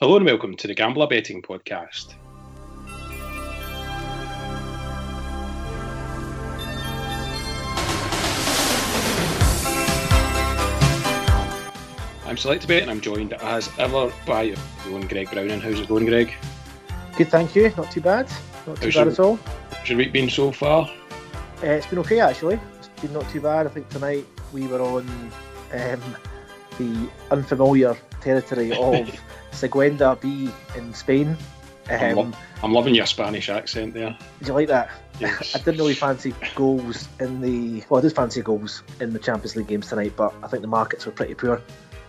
Hello and welcome to the Gambler Betting Podcast. I'm Select Bet and I'm joined as ever by your own Greg Browning. How's it going, Greg? Good, thank you. Not too bad. Not too How's bad your- at all. How's your week been so far? Uh, it's been okay actually. It's been not too bad. I think tonight we were on um, the unfamiliar territory of Segunda B in Spain. I'm, Um, lo- I'm loving your Spanish accent there. did you like that? Yes. I didn't really fancy goals in the. Well, I did fancy goals in the Champions League games tonight, but I think the markets were pretty poor.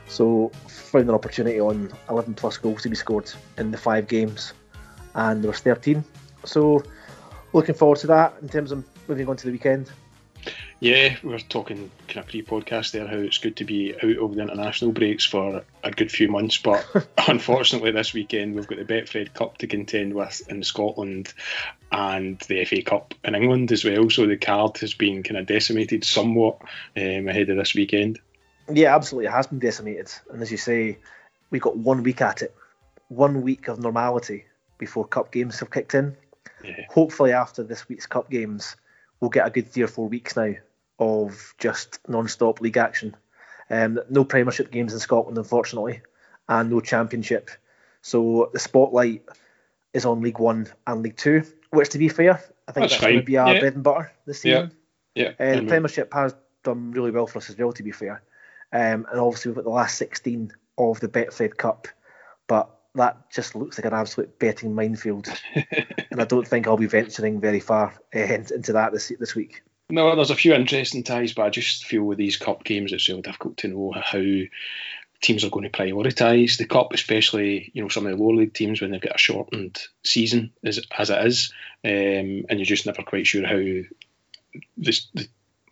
So found an opportunity on 11 plus goals to be scored in the five games, and there was 13. So looking forward to that in terms of moving on to the weekend. Yeah, we were talking kind of pre-podcast there how it's good to be out of the international breaks for a good few months, but unfortunately this weekend we've got the Betfred Cup to contend with in Scotland and the FA Cup in England as well. So the card has been kind of decimated somewhat um, ahead of this weekend. Yeah, absolutely, it has been decimated. And as you say, we got one week at it, one week of normality before cup games have kicked in. Yeah. Hopefully, after this week's cup games, we'll get a good three or four weeks now of just non-stop league action. Um, no Premiership games in Scotland, unfortunately, and no Championship. So the spotlight is on League One and League Two, which, to be fair, I think That's that's, going to be our Yeah. bread and butter this Yeah. season. Yeah, Uh, the Premiership has done really well for us as well, to be fair. Um, and obviously, we've got the last 16 of the Betfred Cup, but that just looks like an absolute betting minefield. and I don't think I'll be venturing very far uh, into that this this week. No, there's a few interesting ties, but I just feel with these cup games, it's so difficult to know how teams are going to prioritise the cup, especially you know some of the lower league teams when they've got a shortened season as as it is, um, and you're just never quite sure how this, the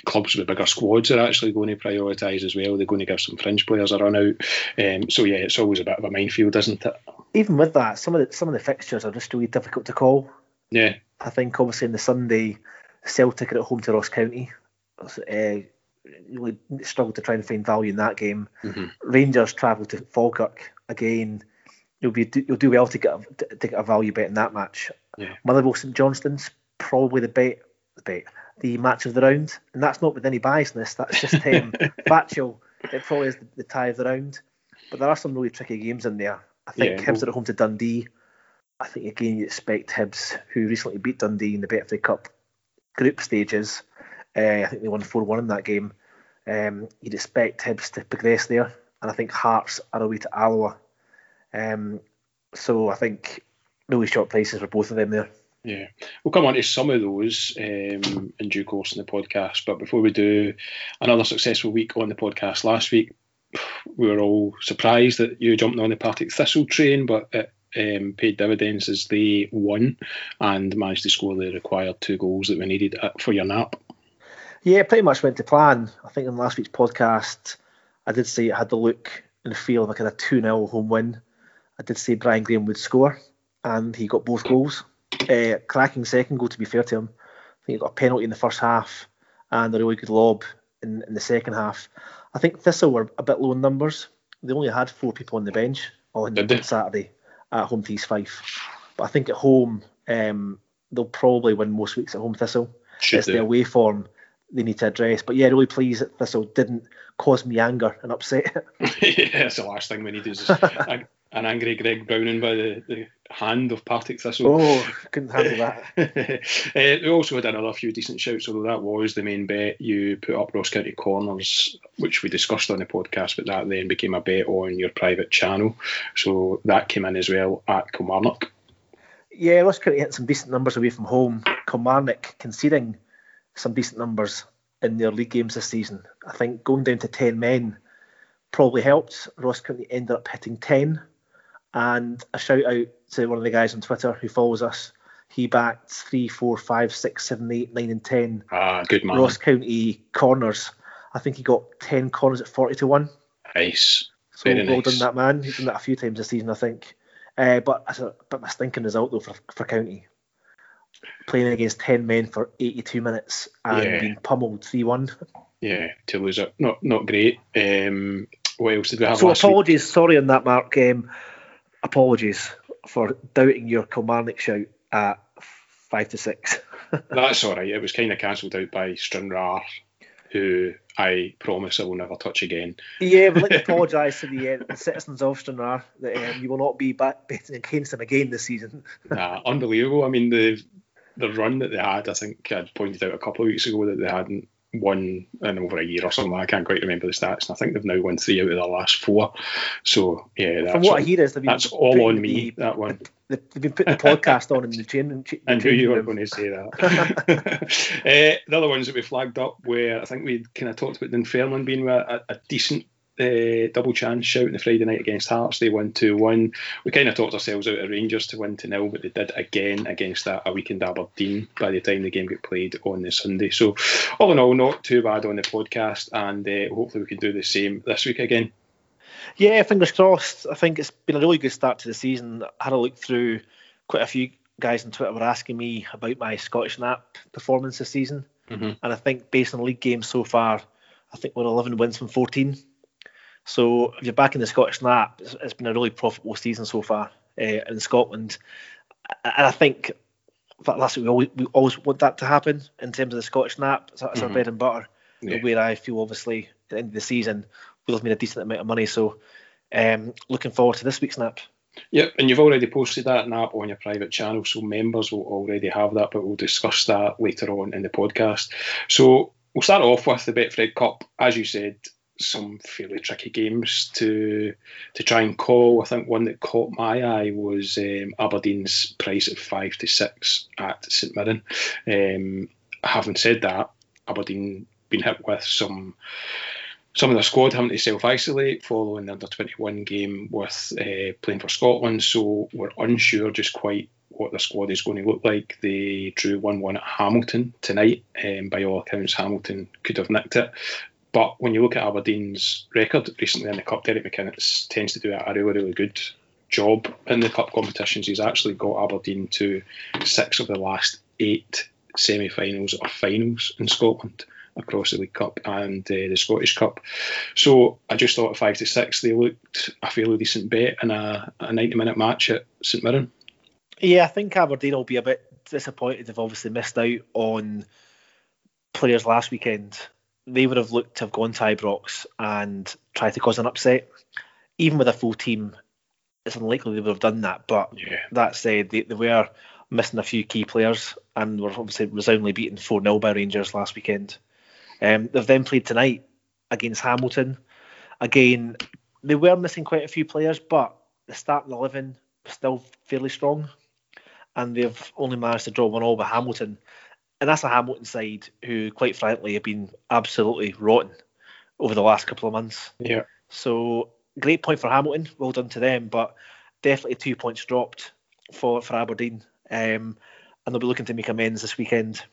clubs with bigger squads are actually going to prioritise as well. They're going to give some fringe players a run out, um, so yeah, it's always a bit of a minefield, isn't it? Even with that, some of the some of the fixtures are just really difficult to call. Yeah, I think obviously in the Sunday, Celtic are at home to Ross County. Uh, really struggled to try and find value in that game. Mhm. Rangers travel to Falkirk again. You'll be you'll do well to get a, to get a value bet in that match. Yeah. Motherwell St Johnstone's probably the bet the bet the match of the round, and that's not with any biasness. That's just um, factual. It probably is the, the tie of the round. But there are some really tricky games in there. I think Yeah, Hibs well- are at home to Dundee. I think again you expect Hibs, who recently beat Dundee in the Betfred Cup group stages. Uh, I think they won four one in that game. Um, you'd expect Hibs to progress there, and I think Hearts are away to Alloa. Um, so I think really short places for both of them there. Yeah, we'll come on to some of those um, in due course in the podcast. But before we do, another successful week on the podcast last week. We were all surprised that you jumped on the Partick Thistle train, but it um, paid dividends as they won and managed to score the required two goals that we needed uh, for your nap. Yeah, pretty much went to plan. I think in last week's podcast, I did say it had the look and feel of a kind of 2 0 home win. I did say Brian Graham would score, and he got both goals. Uh, cracking second goal, to be fair to him. I think he got a penalty in the first half and a really good lob in, in the second half. I think Thistle were a bit low in numbers. They only had four people on the bench on, Did they? on Saturday at home to East Fife. But I think at home, um, they'll probably win most weeks at home Thistle Should it's the do. away form they need to address. But yeah, really pleased that Thistle didn't cause me anger and upset. yeah, that's the last thing we need is an angry Greg Browning by the, the hand of Partick Thistle. oh, couldn't handle that. uh, we also had another few decent shouts, although that was the main bet. You put up Ross County Corners, which we discussed on the podcast, but that then became a bet on your private channel. So that came in as well at Kilmarnock. Yeah, Ross County hit some decent numbers away from home. Kilmarnock conceding some decent numbers in their league games this season. I think going down to 10 men probably helped. Ross County ended up hitting 10. And a shout out to one of the guys on Twitter who follows us. He backed 3, 4, 5, 6, 7, 8, 9, and 10 Ah, good man. Ross County corners. I think he got 10 corners at 40 to 1. Nice. So Very well nice. done, that man. He's done that a few times this season, I think. Uh, but a of a stinking result, though, for, for County. Playing against 10 men for 82 minutes and Yeah. being pummeled 3 1. Yeah, to lose it. Not not great. Um, what else did we have So last week? apologies, sorry on that, Mark. Um, apologies for doubting your Kilmarnock shout at five to six. That's all right. It was kind of cancelled out by Stranraer, who I promise I will never touch again. Yeah, we'd like to apologise to the, uh, the, citizens of Stranraer that um, you will not be back betting against them again this season. nah, unbelievable. I mean, the the run that they had, I think I pointed out a couple of weeks ago that they hadn't won in over a year or something. I can't quite remember the stats, and I think they've now won three out of the last four. So yeah, from what I hear is that's all on me. The, that one. They've been putting the podcast on in the chain. and knew you were going to say that. uh, the other ones that we flagged up where I think we kind of talked about Dunfermline being a, a decent uh, double chance shout in the Friday night against Hearts. They won 2 1. We kind of talked ourselves out of Rangers to win to nil, but they did again against that a weekend Aberdeen by the time the game got played on the Sunday. So, all in all, not too bad on the podcast, and uh, hopefully we can do the same this week again. Yeah, fingers crossed. I think it's been a really good start to the season. I had a look through quite a few guys on Twitter were asking me about my Scottish Nap performance this season. Mm-hmm. And I think based on league games so far, I think we're 11 wins from 14. So if you're back in the Scottish Nap, it's, it's been a really profitable season so far uh, in Scotland, and I think that's what we always, we always want that to happen in terms of the Scottish Nap. That's mm-hmm. our bread and butter. Yeah. Where I feel obviously at the end of the season we'll have made a decent amount of money. So um, looking forward to this week's nap. Yep, and you've already posted that nap on your private channel, so members will already have that, but we'll discuss that later on in the podcast. So we'll start off with the Betfred Cup. As you said, some fairly tricky games to to try and call. I think one that caught my eye was um, Aberdeen's price at five to six at St Mirren. Um, having said that, Aberdeen been hit with some some of their squad having to self isolate following the under 21 game with uh, playing for Scotland, so we're unsure just quite what the squad is going to look like. They drew 1 1 at Hamilton tonight. Um, by all accounts, Hamilton could have nicked it. But when you look at Aberdeen's record recently in the Cup, Derek McInnes tends to do a really, really good job in the Cup competitions. He's actually got Aberdeen to six of the last eight semi finals or finals in Scotland across the League Cup and uh, the Scottish Cup. So I just thought at five to six they looked a fairly decent bet in a, a 90 minute match at St Mirren. Yeah, I think Aberdeen will be a bit disappointed. They've obviously missed out on players last weekend they would have looked to have gone to Ibrox and tried to cause an upset. Even with a full team, it's unlikely they would have done that. But yeah. that said, they, they were missing a few key players and were obviously resoundingly beaten 4 0 by Rangers last weekend. Um, they've then played tonight against Hamilton. Again, they were missing quite a few players, but the starting 11 was still fairly strong. And they've only managed to draw one all with Hamilton and that's a Hamilton side who, quite frankly, have been absolutely rotten over the last couple of months. Yeah. So great point for Hamilton. Well done to them, but definitely two points dropped for for Aberdeen, um, and they'll be looking to make amends this weekend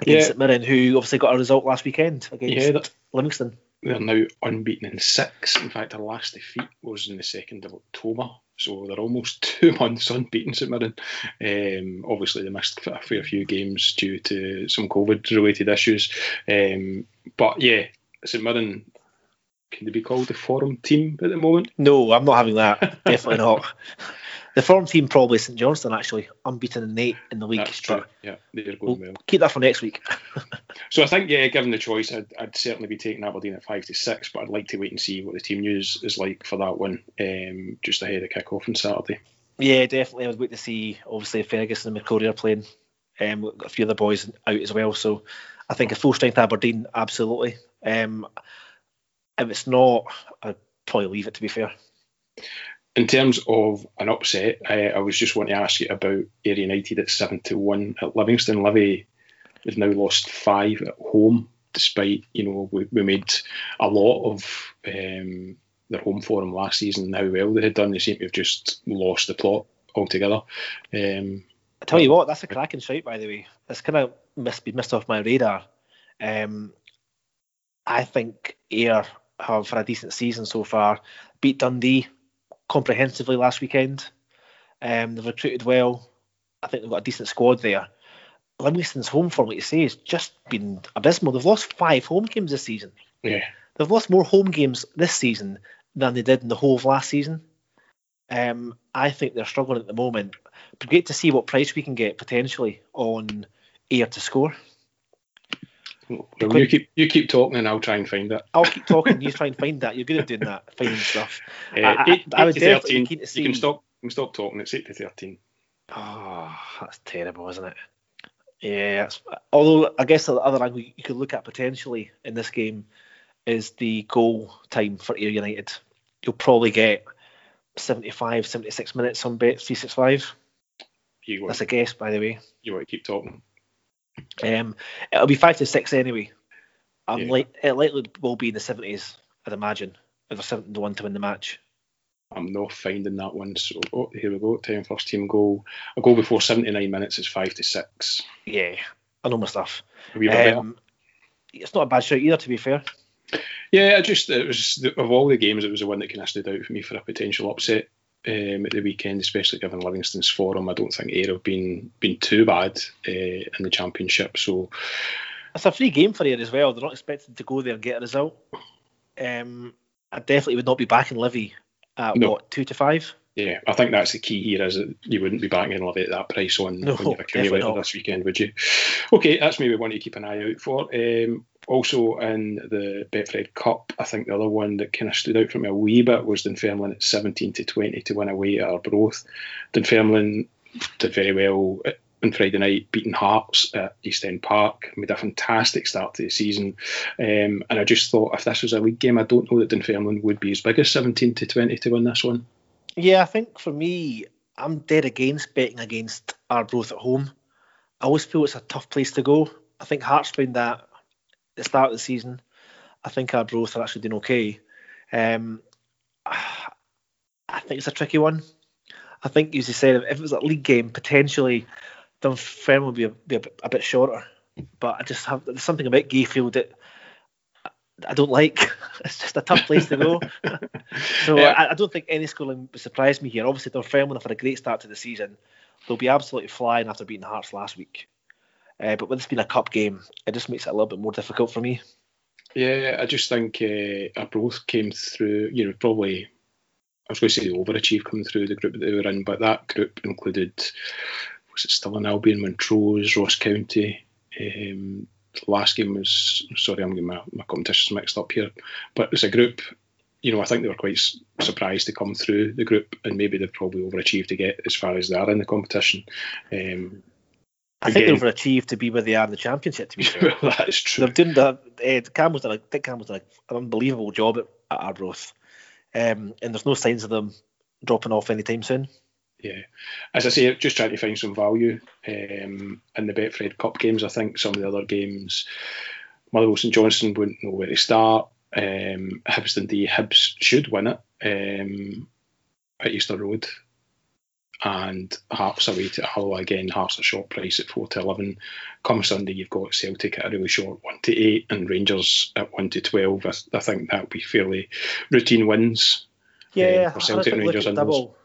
against yeah. Mirren, who obviously got a result last weekend against yeah, Livingston. They're now unbeaten in six. In fact, their last defeat was in the second of October so they're almost two months unbeaten St Mirren. Um, obviously, they missed a fair few games due to some COVID-related issues. Um, but yeah, St Mirren can they be called the forum team at the moment? No, I'm not having that. Definitely not. The form team probably St Johnstone actually unbeaten in eight in the league. That's true. Yeah, they're going we'll well. Keep that for next week. so I think yeah, given the choice, I'd, I'd, certainly be taking Aberdeen at five to six, but I'd like to wait and see what the team news is like for that one, um, just ahead of kick off on Saturday. Yeah, definitely. I would wait to see. Obviously, Ferguson and McCrorie are playing. Um, a few other boys out as well, so I think a full strength Aberdeen, absolutely. Um, if it's not, I'd probably leave it. To be fair in terms of an upset, I, I was just wanting to ask you about Ayr United at seven to one at Livingston. Livy has now lost five at home, despite you know we, we made a lot of um, their home form last season. and How well they had done, they seem to have just lost the plot altogether. Um, I tell you what, that's a cracking shout, by the way. It's kind of missed, been missed off my radar. Um, I think Ayr have, for a decent season so far, beat Dundee comprehensively last weekend. Um, they've recruited well. I think they've got a decent squad there. Livingston's home form, like you say, has just been abysmal. They've lost five home games this season. Yeah. They've lost more home games this season than they did in the whole of last season. Um, I think they're struggling at the moment. But great to see what price we can get potentially on Ayr to score. Well, you keep you keep talking, and I'll try and find it. I'll keep talking. you try and find that. You're good at doing that, finding stuff. Uh, I, I, I would definitely keen to see. You can stop. You can stop talking. It's eight to thirteen. Oh, that's terrible, isn't it? Yeah. Although I guess the other angle you could look at potentially in this game is the goal time for Ayr United. You'll probably get 75, 76 minutes on bet 365. You That's a guess, by the way. You want to keep talking. Um, it'll be five to six anyway. I'm yeah. like it likely will be in the seventies, I'd imagine. If they're seven to one to win the match. I'm not finding that one. So oh, here we go. Time first team goal. A goal before 79 minutes is five to six. Yeah, I know my stuff. Um, it's not a bad shout either, to be fair. Yeah, I just it was of all the games, it was the one that kind of stood out for me for a potential upset um, at the weekend, especially given Livingston's form. I don't think Ayr have been been too bad uh, in the championship. So it's a free game for Ayr as well. They're not expected to go there and get a result. Um, I definitely would not be backing Livy at no. what two to five. Yeah, I think that's the key here. Is that you wouldn't be backing Livy at that price on no, when you've accumulated this weekend, would you? Okay, that's maybe one to keep an eye out for. Um, also in the Betfred Cup, I think the other one that kind of stood out for me a wee bit was Dunfermline at 17 to 20 to win away at Arbroath. Dunfermline did very well on Friday night, beating Hearts at East End Park, made a fantastic start to the season. Um, and I just thought if this was a league game, I don't know that Dunfermline would be as big as 17 to 20 to win this one. Yeah, I think for me, I'm dead against betting against Arbroath at home. I always feel it's a tough place to go. I think Hearts found that at the start of the season. I think Arbroath are actually doing okay. Um, I think it's a tricky one. I think, as you said, if it was a league game, potentially Dunfermline would be, a, be a, a, bit shorter. But I just have there's something about Gayfield that I don't like. It's just a tough place to go. so yeah. I, I, don't think any schooling would surprise me here. Obviously, Dunfermline have had a great start to the season. They'll be absolutely flying after beating Hearts last week. Uh, but with this being a cup game, it just makes it a little bit more difficult for me. Yeah, I just think uh, both came through, you know, probably, I was going to say the overachieve coming through the group that they were in, but that group included, was it Stirling Albion, Montrose, Ross County? Um, the last game was, sorry, I'm getting my, my competitions mixed up here, but it's a group you know, I think they were quite surprised to come through the group, and maybe they've probably overachieved to get as far as they are in the competition. Um, I think they've achieved to be where they are in the championship. To be fair, that's true. They've done that. Uh, Campbell's done. A, Dick Campbell's done an unbelievable job at, at Arbroath, um, and there's no signs of them dropping off anytime soon. Yeah, as I say, just trying to find some value um, in the Betfred Cup games. I think some of the other games, Motherwell St Johnstone wouldn't know where to start. Um, Hibs Dundee, Hibs should win it um, at Easter Road and Hearts away to Hull again. Hearts a short price at four to eleven. Come Sunday, you've got Celtic at a really short one to eight, and Rangers at one to twelve. I, I think that'll be fairly routine wins. Yeah, um, for Celtic and Rangers double,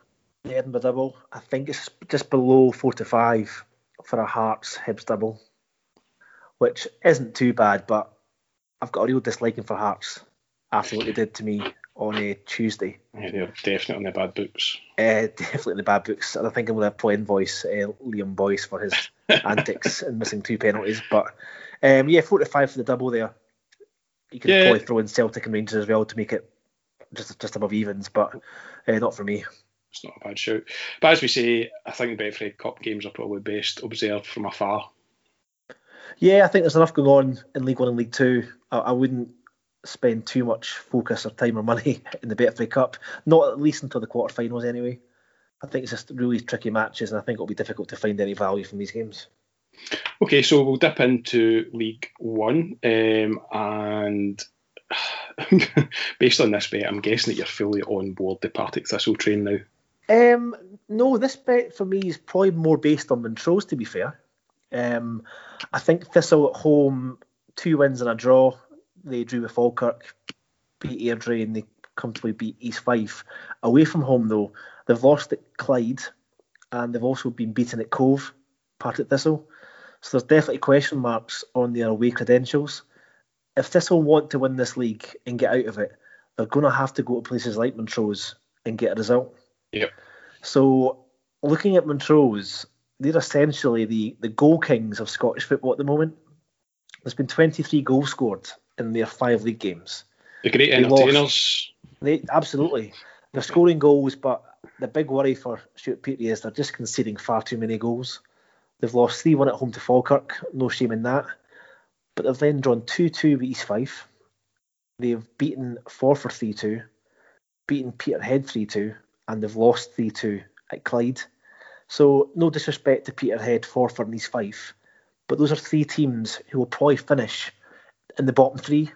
the Edinburgh double. I think it's just below four to five for a Hearts Hibs double, which isn't too bad. But I've got a real disliking for Hearts after what they did to me on a Tuesday. Yeah, they're definitely on the bad books. Uh, definitely in the bad books. And I think I'm going to play invoice uh, Liam Boyce for his antics and missing two penalties. But um, yeah, 45 for the double there. You could yeah. probably throw in Celtic and Rangers as well to make it just just above evens, but uh, not for me. It's not a bad shout. But as we say, I think the Betfred Cup games are probably best observed from afar. Yeah, I think there's enough going on in League One and League Two. I, I wouldn't spend too much focus or time or money in the Betfred Cup. Not at least until the quarterfinals, anyway. I think it's just really tricky matches, and I think it'll be difficult to find any value from these games. Okay, so we'll dip into League One, um, and based on this bet, I'm guessing that you're fully on board the Partick Thistle train now. Um, no, this bet for me is probably more based on Montrose. To be fair, um, I think Thistle at home, two wins and a draw they drew with Falkirk, beat Airdrie, and they comfortably beat East Fife. Away from home, though, they've lost at Clyde, and they've also been beaten at Cove, Partick Thistle. So there's definitely question marks on their away credentials. If Thistle want to win this league and get out of it, they're going to have to go to places like Montrose and get a result. Yep. So, looking at Montrose, they're essentially the, the goal kings of Scottish football at the moment. There's been 23 goals scored in their five league games. The great entertainers. They, absolutely. They're scoring goals, but the big worry for Stewart Petrie is they're just conceding far too many goals. They've lost 3 1 at home to Falkirk, no shame in that. But they've then drawn 2 2 with East Fife. They've beaten Forfar 3 2, beaten Peterhead 3 2, and they've lost 3 2 at Clyde. So, no disrespect to Peterhead, Forfar, and East Fife, but those are three teams who will probably finish in the bottom three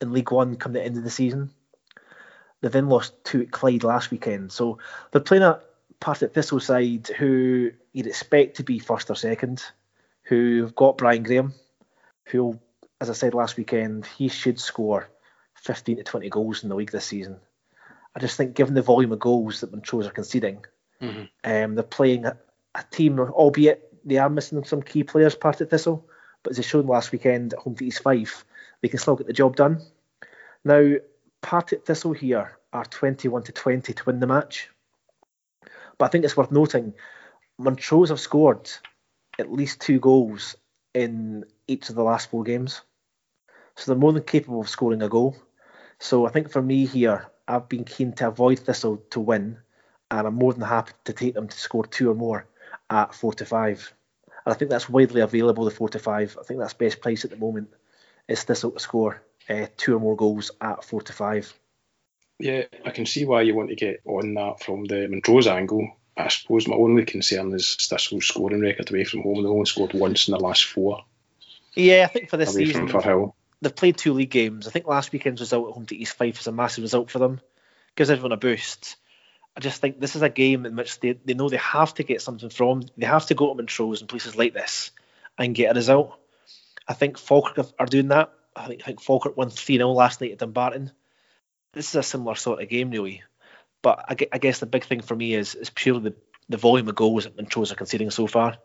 in League One come the end of the season. They then lost two at Clyde last weekend. So they're playing a Partick Thistle side who you'd expect to be first or second, who've got Brian Graham, who, as I said last weekend, he should score 15 to 20 goals in the league this season. I just think, given the volume of goals that Montrose are conceding, mm-hmm. um, they're playing a, a, team, albeit they are missing some key players, part Partick Thistle, but as they showed last weekend at home to East Fife, they can still get the job done. Now, Partick Thistle here are 21 to 20 to win the match. But I think it's worth noting Montrose have scored at least two goals in each of the last four games. So they're more than capable of scoring a goal. So I think for me here, I've been keen to avoid Thistle to win, and I'm more than happy to take them to score two or more at four to five. And I think that's widely available, the four to five. I think that's best price at the moment is Thistle to score uh, two or more goals at four to five. Yeah, I can see why you want to get on that from the Montrose angle. I suppose my only concern is Thistle's scoring record away from home. They've only scored once in the last four. Yeah, I think for this away season, from they've played two league games. I think last weekend's result at home to East Fife was a massive result for them. Gives everyone a boost. I just think this is a game in which they, they know they have to get something from. They have to go to Montrose and places like this and get a result. I think Falkirk are doing that. I think, I think Falkirk won 3 0 last night at Dumbarton. This is a similar sort of game, really. But I, I guess the big thing for me is, is purely the, the volume of goals that Montrose are conceding so far.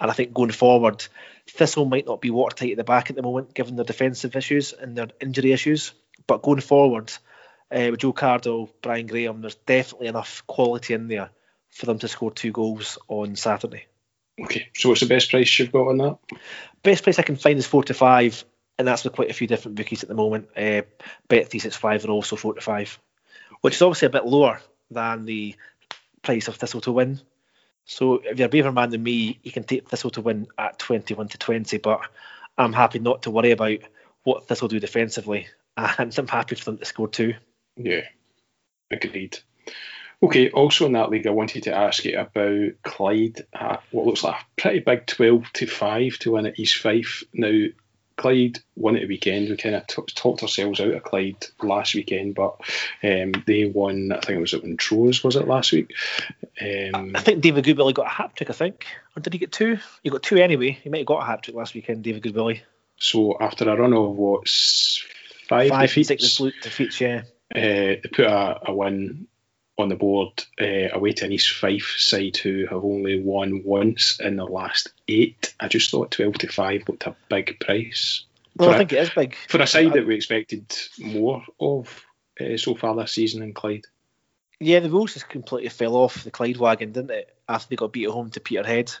And I think going forward, Thistle might not be watertight at the back at the moment, given their defensive issues and their injury issues. But going forward, uh, with Joe Cardle, Brian Graham, there's definitely enough quality in there for them to score two goals on Saturday. Okay, so what's the best price you've got on that? Best price I can find is four to five, and that's with quite a few different bookies at the moment. Uh, Bet three six five are also four to five, which is obviously a bit lower than the price of Thistle to win. So if you're a braver man than me, you can take Thistle to win at twenty one to twenty, but I'm happy not to worry about what Thistle do defensively, and I'm happy for them to score two. Yeah, agreed. Okay, also in that league, I wanted to ask you about Clyde at what looks like a pretty big 12 to 5 to win at East Fife. Now, Clyde won at the weekend. We kind of t- talked ourselves out of Clyde last weekend, but um, they won, I think it was at Montrose, was it last week? Um, I think David Goodwillie got a hat trick, I think. Or did he get two? He got two anyway. He might have got a hat trick last weekend, David Goodwillie. So after a run of what's five, five defeats, six defeats, yeah. Uh, they put a, a win on the board uh, away to an East Fife side who have only won once in the last eight. I just thought 12 to 5 looked a big price. Well, I think a, it is big. For a side I, that we expected more of uh, so far this season in Clyde. Yeah, the rules just completely fell off the Clyde wagon, didn't it? After they got beat at home to Peterhead.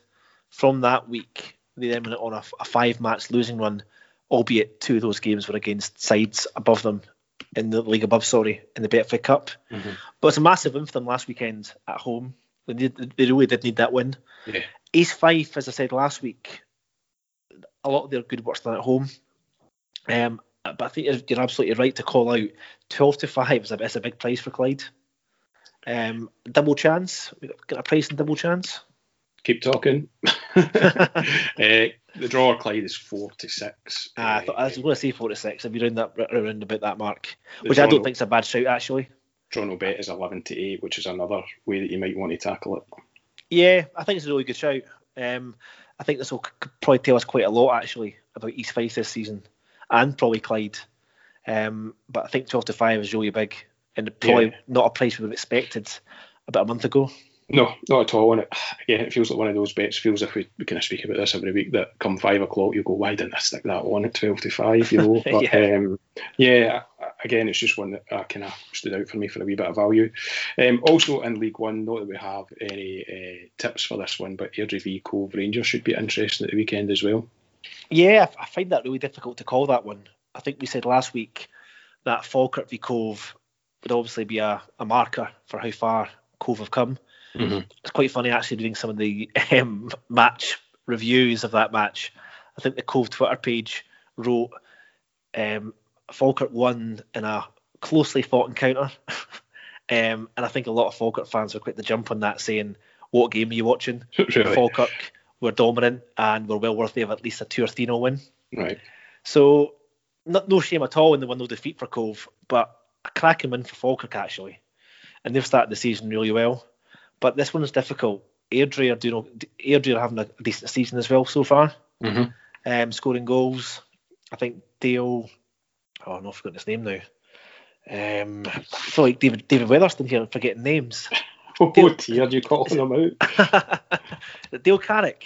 From that week, they then went on a, a five match losing run, albeit two of those games were against sides above them in the league above, sorry, in the Betfred Cup. Mm-hmm. But it's a massive win for them last weekend at home. They, need, they really did need that win. Yeah. East Fife, as I said last week, a lot of their good work's done at home. Um, but I think you're absolutely right to call out 12 to 5 is a, is a big price for Clyde. Um, double chance, we've got a price in double chance. Keep talking. uh, the draw Clyde is four to six. Ah, I, thought, I was going to say four to six. I'd be around that around about that mark, which I don't think is a bad shout actually. draw no bet is eleven to eight, which is another way that you might want to tackle it. Yeah, I think it's a really good shout. Um, I think this will probably tell us quite a lot actually about East Fife this season, and probably Clyde. Um, but I think twelve to five is really big, and probably yeah. not a price we would have expected about a month ago. No, not at all. And it, again, it feels like one of those bets. Feels if we, we kind of speak about this every week. That come five o'clock, you go, why didn't I stick that on at twelve to five? You know, but yeah, um, yeah again, it's just one that uh, kind of stood out for me for a wee bit of value. Um, also in League One, not that we have any uh, tips for this one, but Airdrie v Cove Rangers should be interesting at the weekend as well. Yeah, I find that really difficult to call that one. I think we said last week that Falkirk v Cove would obviously be a, a marker for how far Cove have come. Mm-hmm. It's quite funny actually doing some of the um, match reviews of that match. I think the Cove Twitter page wrote um, Falkirk won in a closely fought encounter. um, and I think a lot of Falkirk fans were quick to jump on that, saying, What game are you watching? really? Falkirk were dominant and were well worthy of at least a 2 or 3 0 win. Right. So, not, no shame at all in the 1 0 defeat for Cove, but a cracking win for Falkirk actually. And they've started the season really well. But this one is difficult. Airdrie are doing Airdrie are having a decent season as well so far. Mm-hmm. Um, scoring goals. I think Dale. Oh, no, I've forgotten his name now. Um, I feel like David David Weatherston here forgetting names. Oh dear, you calling them out? Dale Carrick.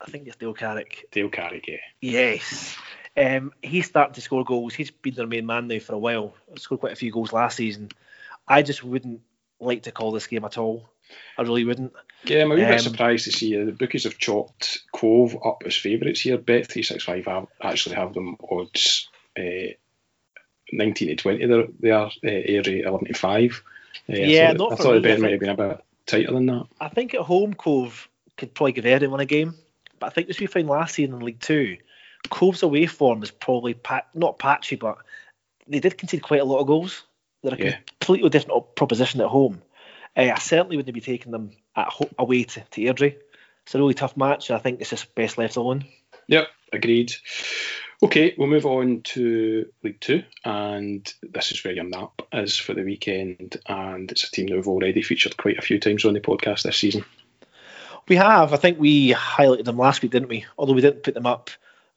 I think it's Dale Carrick. Dale Carrick, yeah. Yes. Um, he's starting to score goals. He's been their main man now for a while. Scored quite a few goals last season. I just wouldn't like to call this game at all. I really wouldn't. Yeah, I'm a wee Um, bit surprised to see the bookies have chalked Cove up as favourites here. Bet three six five have actually have them odds uh, nineteen to twenty. They're they are uh, Airdrie eleven to five. Uh, Yeah, I thought, not I thought the me, I bet might have been a bit tighter than that. I think at home Cove could probably give anyone a game, but I think as we found last season in League Two, Cove's away form is probably pat- not patchy, but they did concede quite a lot of goals. They're a Yeah. completely different proposition at home. Uh, I certainly wouldn't be taking them at ho- away to, to Airdrie. It's a really tough match, and I think it's just best left alone. Yep, agreed. Okay, we'll move on to League Two, and this is where your nap is for the weekend, and it's a team that we've already featured quite a few times on the podcast this season. We have. I think we highlighted them last week, didn't we? Although we didn't put them up.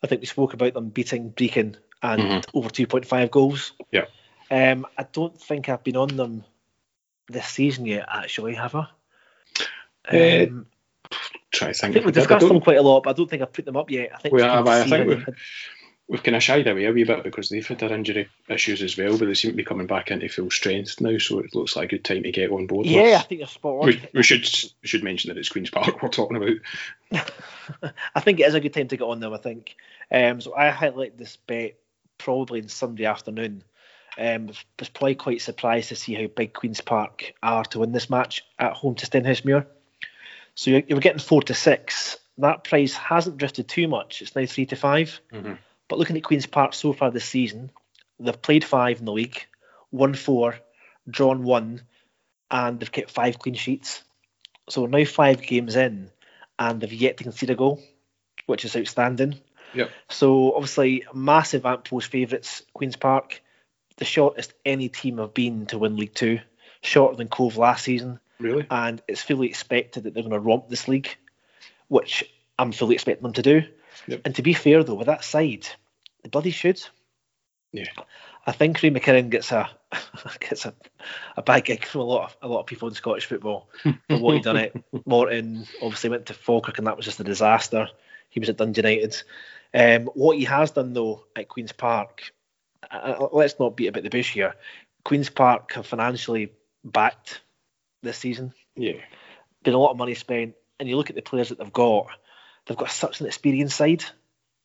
I think we spoke about them beating Brechin and Mhm. over 2.5 goals. Yeah. Um, I don't think I've been on them this season yet, actually, have I? Uh, Um, Try to think. I think. we discussed them quite a lot, but I don't think I've put them up yet. I think We have, I think we- they had- We've kind of shied away a wee bit because they've had their injury issues as well, but they seem to be coming back into full strength now, so it looks like a good time to get on board. Yeah, I think you're spot on. We, we should we should mention that it's Queens Park we're talking about. I think it is a good time to get on them. I think. Um, so I highlight this bet probably in Sunday afternoon. Um, was probably quite surprised to see how big Queens Park are to win this match at home to Stenhousemuir. So you're, you're getting four to six. That price hasn't drifted too much. It's now three to 5 Mhm. But looking at Queens Park so far this season, they've played five in the league, won four, drawn one, and they've kept five clean sheets. So we're now five games in, and they've yet to concede a goal, which is outstanding. Yep. So obviously, massive ante post favourites, Queens Park, the shortest any team have been to win League Two, shorter than Cove last season, Really? and it's fully expected that they're going to romp this league, which I'm fully expecting them to do. Yep. And to be fair though, with that side, they bloody should. Yeah. I think Ray McKinnon gets a gets a, a bad gig from a lot of a lot of people in Scottish football for what he done it. Morton obviously went to Falkirk and that was just a disaster. He was at Dundee United. Um, what he has done though at Queens Park, uh, uh, let's not beat about the bush here. Queens Park have financially backed this season. Yeah. Been a lot of money spent, and you look at the players that they've got. They've got such an experienced side.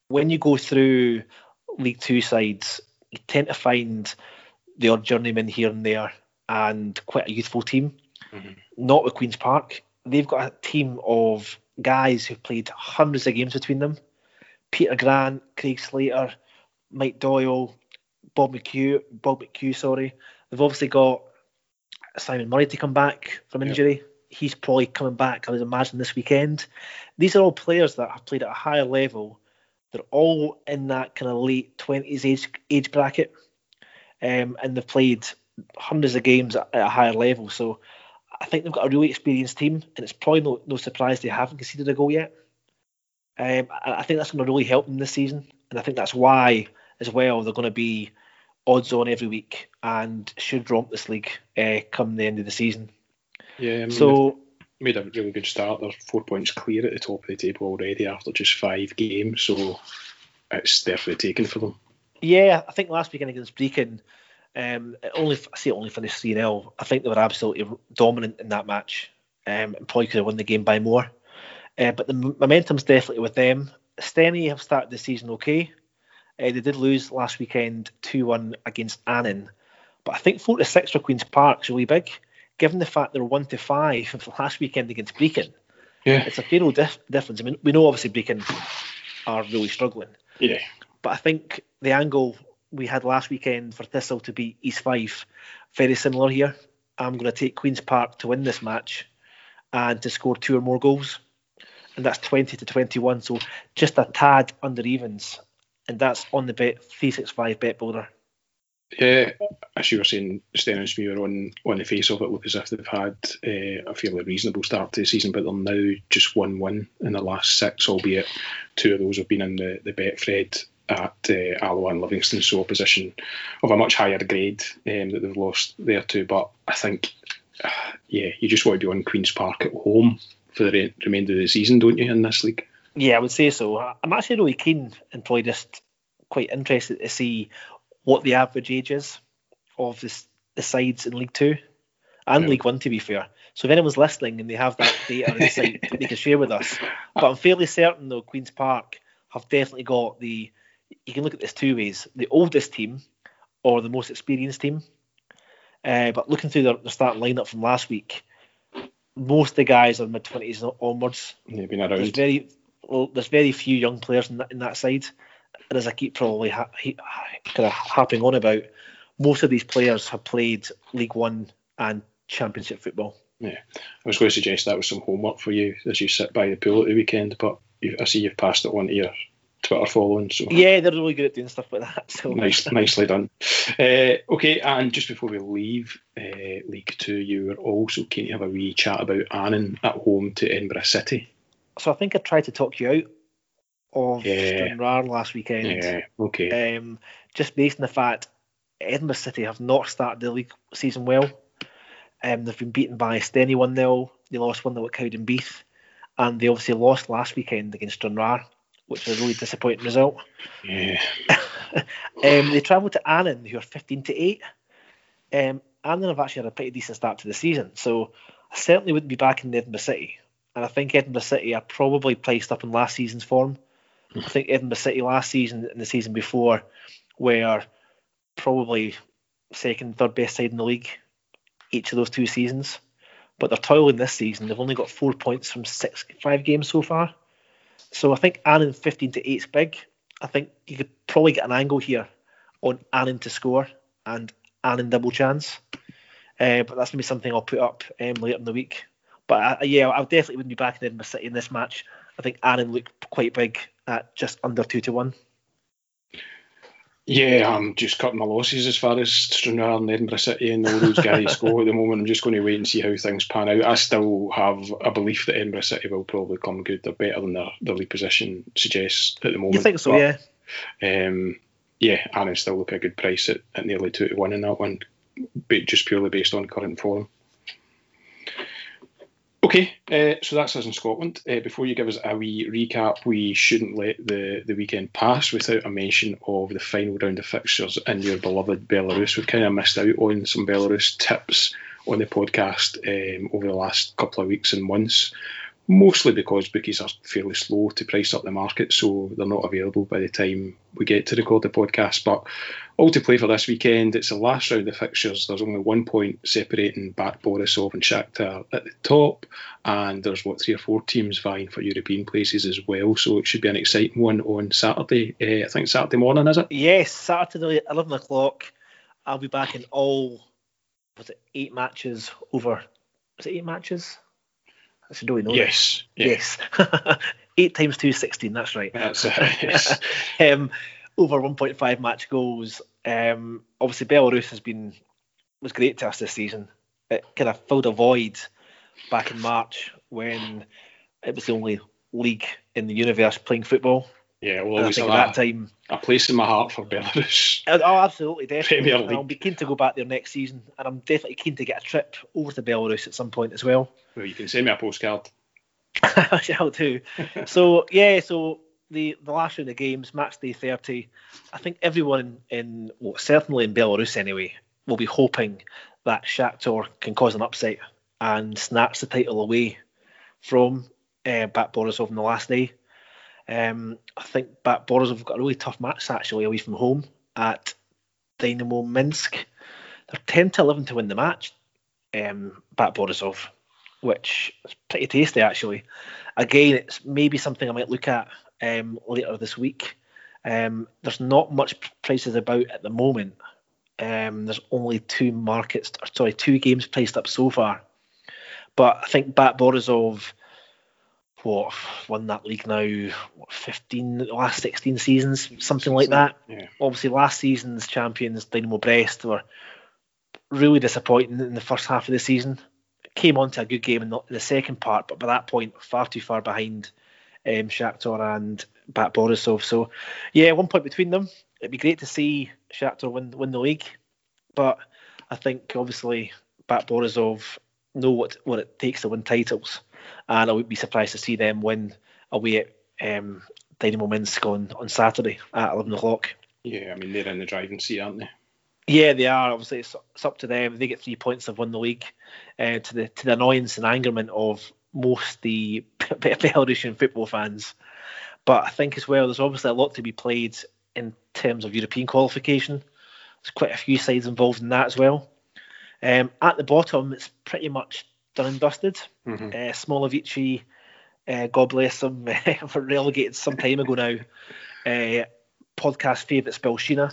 When you go through League Two sides, you tend to find the odd journeyman here and there, and quite a youthful team. Mhm. Not with Queens Park. They've got a team of guys who've played hundreds of games between them. Peter Grant, Craig Slater, Mike Doyle, Bob McHugh, Bob McHugh, sorry. They've obviously got Simon Murray to come back from Yep. injury. He's probably coming back, I would imagine, this weekend. These are all players that have played at a higher level. They're all in that kind of late twenties age age bracket, um, and they've played hundreds of games at, a higher level. So I think they've got a really experienced team, and it's probably no, no surprise they haven't conceded a goal yet. Um, I think that's going to really help them this season, and I think that's why, as well, they're going to be odds on every week and should romp this league uh, come the end of the season. Yeah. I mean, So made a really good start. They're four points clear at the top of the table already after just five games, so it's definitely taken for them. Yeah, I think last weekend against Brechin, Um, only I see it only finished 3 0. I think they were absolutely dominant in that match um, and probably could have won the game by more. Uh, but the momentum's definitely with them. Steny have started the season okay. Uh, they did lose last weekend 2 1 against Annan. But I think 4 to 6 for Queen's Park is really big, given the fact they were 1 to 5 last weekend against Brechin. Yeah. It's a fair dif- difference. I mean, we know obviously Brechin are really struggling. Yeah. But I think the angle we had last weekend for Thistle to beat East Fife, very similar here. I'm going to take Queen's Park to win this match and to score two or more goals. And that's 20 to 21. So just a tad under evens. And that's on the bet 365 bet builder. Yeah, as you were saying, Stenhousemuir on on the face of it look as if they've had uh, a fairly reasonable start to the season, but they're now just one win in the last six, albeit two of those have been in the the Betfred at uh, Alloa and Livingston, so a position of a much higher grade um, that they've lost there too. But I think, yeah, you just want to be on Queens Park at home for the re- remainder of the season, don't you, in this league? Yeah, I would say so. I'm actually really keen and probably just quite interested to see what the average age is of this, the sides in League Two and yeah. League One, to be fair. So if anyone's listening and they have that data the site, they can share with us. But I'm fairly certain, though, Queen's Park have definitely got the. You can look at this two ways: the oldest team or the most experienced team. Uh, but looking through their, their starting lineup from last week, most of the guys are mid twenties onwards. They've been around. There's very, well, there's very few young players in that, in that side and as I keep probably ha- kind of harping on about, most of these players have played League One and Championship football. Yeah, I was going to suggest that was some homework for you as you sit by the pool at the weekend, but I see you've passed it on to your Twitter following. So yeah, they're really good at doing stuff like that. So nice, nicely done. Uh, okay, and just before we leave uh, League Two, you were also keen to have a wee chat about Annan at home to Edinburgh City. So I think I tried to talk you out of yeah. Stranraer last weekend. Yeah, okay. Um, just based on the fact Edinburgh City have not started the league season well. Um, they've been beaten by Steny 1 0. They lost 1 0 at Cowdenbeath. And they obviously lost last weekend against Stranraer, which was a really disappointing result. Yeah. um, they travelled to Annan, who are 15 to 8. Um, Annan have actually had a pretty decent start to the season. So I certainly wouldn't be back in Edinburgh City. And I think Edinburgh City are probably placed up in last season's form. I think Edinburgh City last season and the season before were probably second, third best side in the league each of those two seasons. But they're toiling this season. They've only got four points from six, five games so far. So I think Annan 15 to 8 is big. I think you could probably get an angle here on Annan to score and Annan double chance. Uh, but that's going to be something I'll put up um, later in the week. But uh, yeah, I definitely wouldn't be backing Edinburgh City in this match. I think Annan looked quite big at just under two to one. Yeah, I'm just cutting my losses as far as Stranraer and Edinburgh City and all those guys go at the moment. I'm just going to wait and see how things pan out. I still have a belief that Edinburgh City will probably come good. They're better than their, their league position suggests at the moment. You think so, but, yeah? Um, yeah, and still look a good price at, at nearly two to one in that one, but just purely based on current form. Okay, uh, so that's us in Scotland. Uh, before you give us a wee recap, we shouldn't let the, the weekend pass without a mention of the final round of fixtures in your beloved Belarus. We've kind of missed out on some Belarus tips on the podcast um, over the last couple of weeks and months mostly because bookies are fairly slow to price up the market, so they're not available by the time we get to record the podcast. But all to play for this weekend. It's the last round of fixtures. There's only one point separating BATE Borisov and Shakhtar at the top, and there's what three or four teams vying for European places as well. So it should be an exciting one on Saturday. Uh, I think Saturday morning, is it? Yes, Saturday eleven o'clock. I'll be back in all. Was it eight matches over? Was it eight matches? I should really know. Yes. Yes. Eight times two, 16, that's right. That's it. Yes. um, over 1.5 match goals. Um, obviously, Belarus has been was great to us this season. It kind of filled a void back in March when it was the only league in the universe playing football. Yeah, well, always at that time a place in my heart for Belarus. Oh, absolutely, definitely. I'll be keen to go back there next season, and I'm definitely keen to get a trip over to Belarus at some point as well. Well, you can send me a postcard. I shall too. so yeah, so the the last round of games, match day thirty. I think everyone in well, certainly in Belarus anyway, will be hoping that Shakhtar can cause an upset and snatch the title away from uh, BATE Borisov on the last day. Um, I think BATE Borisov have got a really tough match actually away from home at Dynamo Minsk. They're 10 to 11 to win the match, um, BATE Borisov, which is pretty tasty actually. Again, it's maybe something I might look at um, later this week. Um, there's not much prices about at the moment. Um, there's only two markets, sorry, two games placed up so far. But I think BATE Borisov, what won that league now? What, 15, last 16 seasons, something like that. Yeah. Obviously, last season's champions Dynamo Brest were really disappointing in the first half of the season. Came on to a good game in the, in the second part, but by that point, far too far behind um, Shakhtar and BATE Borisov. So, yeah, one point between them. It'd be great to see Shakhtar win win the league, but I think obviously BATE Borisov know what what it takes to win titles, and I would be surprised to see them win away at um, Dynamo Minsk on, on Saturday at eleven o'clock. Yeah, I mean they're in the driving seat, aren't they? Yeah, they are. Obviously, it's, it's up to them. If they get three points, they've won the league. Uh, to the to the annoyance and angerment of most the Belarusian football fans. But I think as well, there's obviously a lot to be played in terms of European qualification. There's quite a few sides involved in that as well. Um, at the bottom, it's pretty much done and dusted. Mhm. Uh, Smolevichi, uh, God bless them, were relegated some time ago now. Uh, podcast favourite Belshina.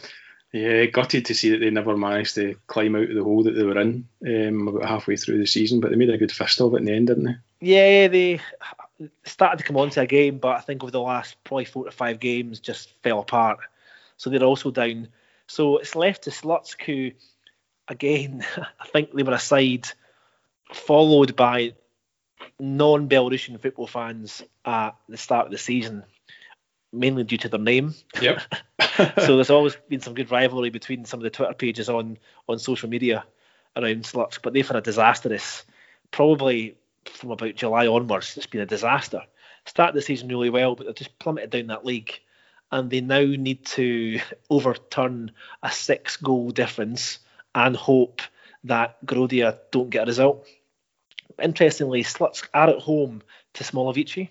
Yeah, gutted to see that they never managed to climb out of the hole that they were in um, about halfway through the season, but they made a good fist of it in the end, didn't they? Yeah, they started to come onto a game, but I think over the last probably four to five games just fell apart. So they're also down. So it's left to Slutsk, who, again, I think they were a side followed by non Belarusian football fans at the start of the season, mainly due to their name. Yep. so there's always been some good rivalry between some of the Twitter pages on on social media around Slutsk, but they've had a disastrous, probably from about July onwards, it's been a disaster. Started the season really well, but they've just plummeted down that league, and they now need to overturn a six goal difference and hope that Gorodeya don't get a result. Interestingly, Slutsk are at home to Smolevichi,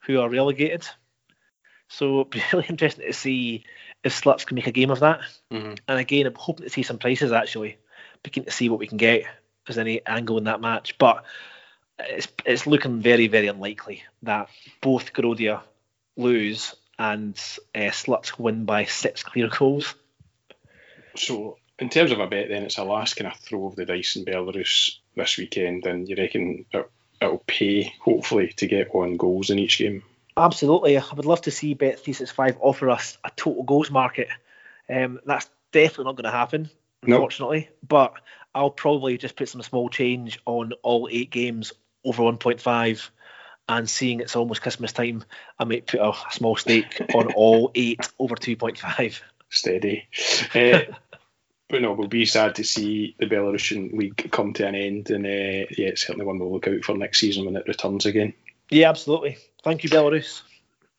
who are relegated. So it'd be really interesting to see if Slutsk can make a game of that. Mhm. And again, I'm hoping to see some prices actually. Be keen to see what we can get. as any angle in that match, but it's it's looking very very unlikely that both Gorodeya lose and uh, Slutsk win by six clear goals. So, in terms of a bet, then it's a last kind of throw of the dice in Belarus this weekend, and you reckon it, it'll pay, hopefully, to get on goals in each game? Absolutely, I would love to see Bet365 offer us a total goals market. Um, that's definitely not going to happen, Nope. unfortunately. But I'll probably just put some small change on all eight games over 1.5. And seeing it's almost Christmas time, I might put a, a small stake on all eight over 2.5. Steady. Uh, but no, we'll be sad to see the Belarusian league come to an end, and uh, yeah, it's certainly one we'll look out for next season when it returns again. Yeah, absolutely. Thank you, Belarus.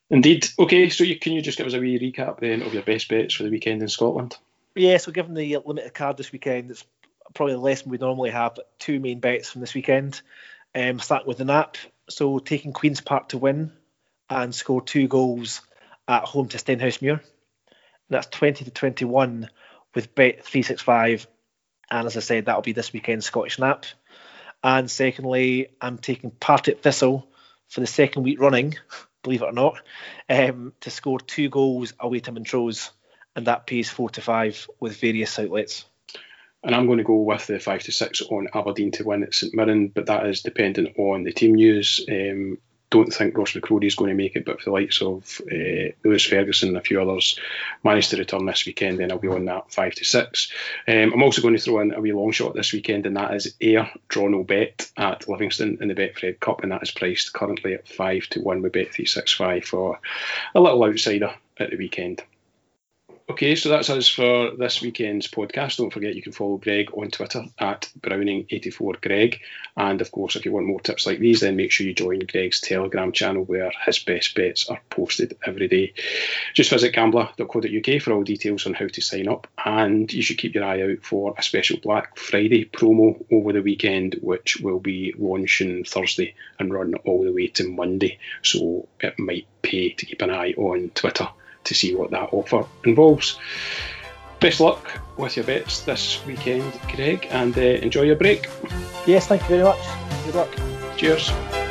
Indeed. Okay, so you, can you just give us a wee recap then of your best bets for the weekend in Scotland? Yeah, so given the limited card this weekend, it's probably less than we normally have. But two main bets from this weekend. Um, starting with the nap. So taking Queen's Park to win and score two goals at home to Stenhousemuir. That's 20 to 21 with bet 365. And as I said, that'll be this weekend's Scottish nap. And secondly, I'm taking Partick Thistle for the second week running, believe it or not, um, to score two goals away to Montrose and that pays four to five with various outlets. And I'm going to go with the five to six on Aberdeen to win at St Mirren, but that is dependent on the team news. Um, don't think Ross McCrorie is going to make it, but for the likes of uh, Lewis Ferguson and a few others managed to return this weekend, then I'll be on that five to six. Um, I'm also going to throw in a wee long shot this weekend, and that is Ayr draw no bet at Livingston in the Betfred Cup, and that is priced currently at five to one with Bet three six five for a little outsider at the weekend. Okay, so that's us for this weekend's podcast. Don't forget you can follow Greg on Twitter at Browning84Greg. And of course, if you want more tips like these, then make sure you join Greg's Telegram channel where his best bets are posted every day. Just visit gambler.co.uk for all details on how to sign up. And you should keep your eye out for a special Black Friday promo over the weekend, which will be launching Thursday and run all the way to Monday. So it might pay to keep an eye on Twitter to see what that offer involves. Best luck with your bets this weekend, Greg, and uh, enjoy your break. Yes, thank you very much. Good luck. Cheers.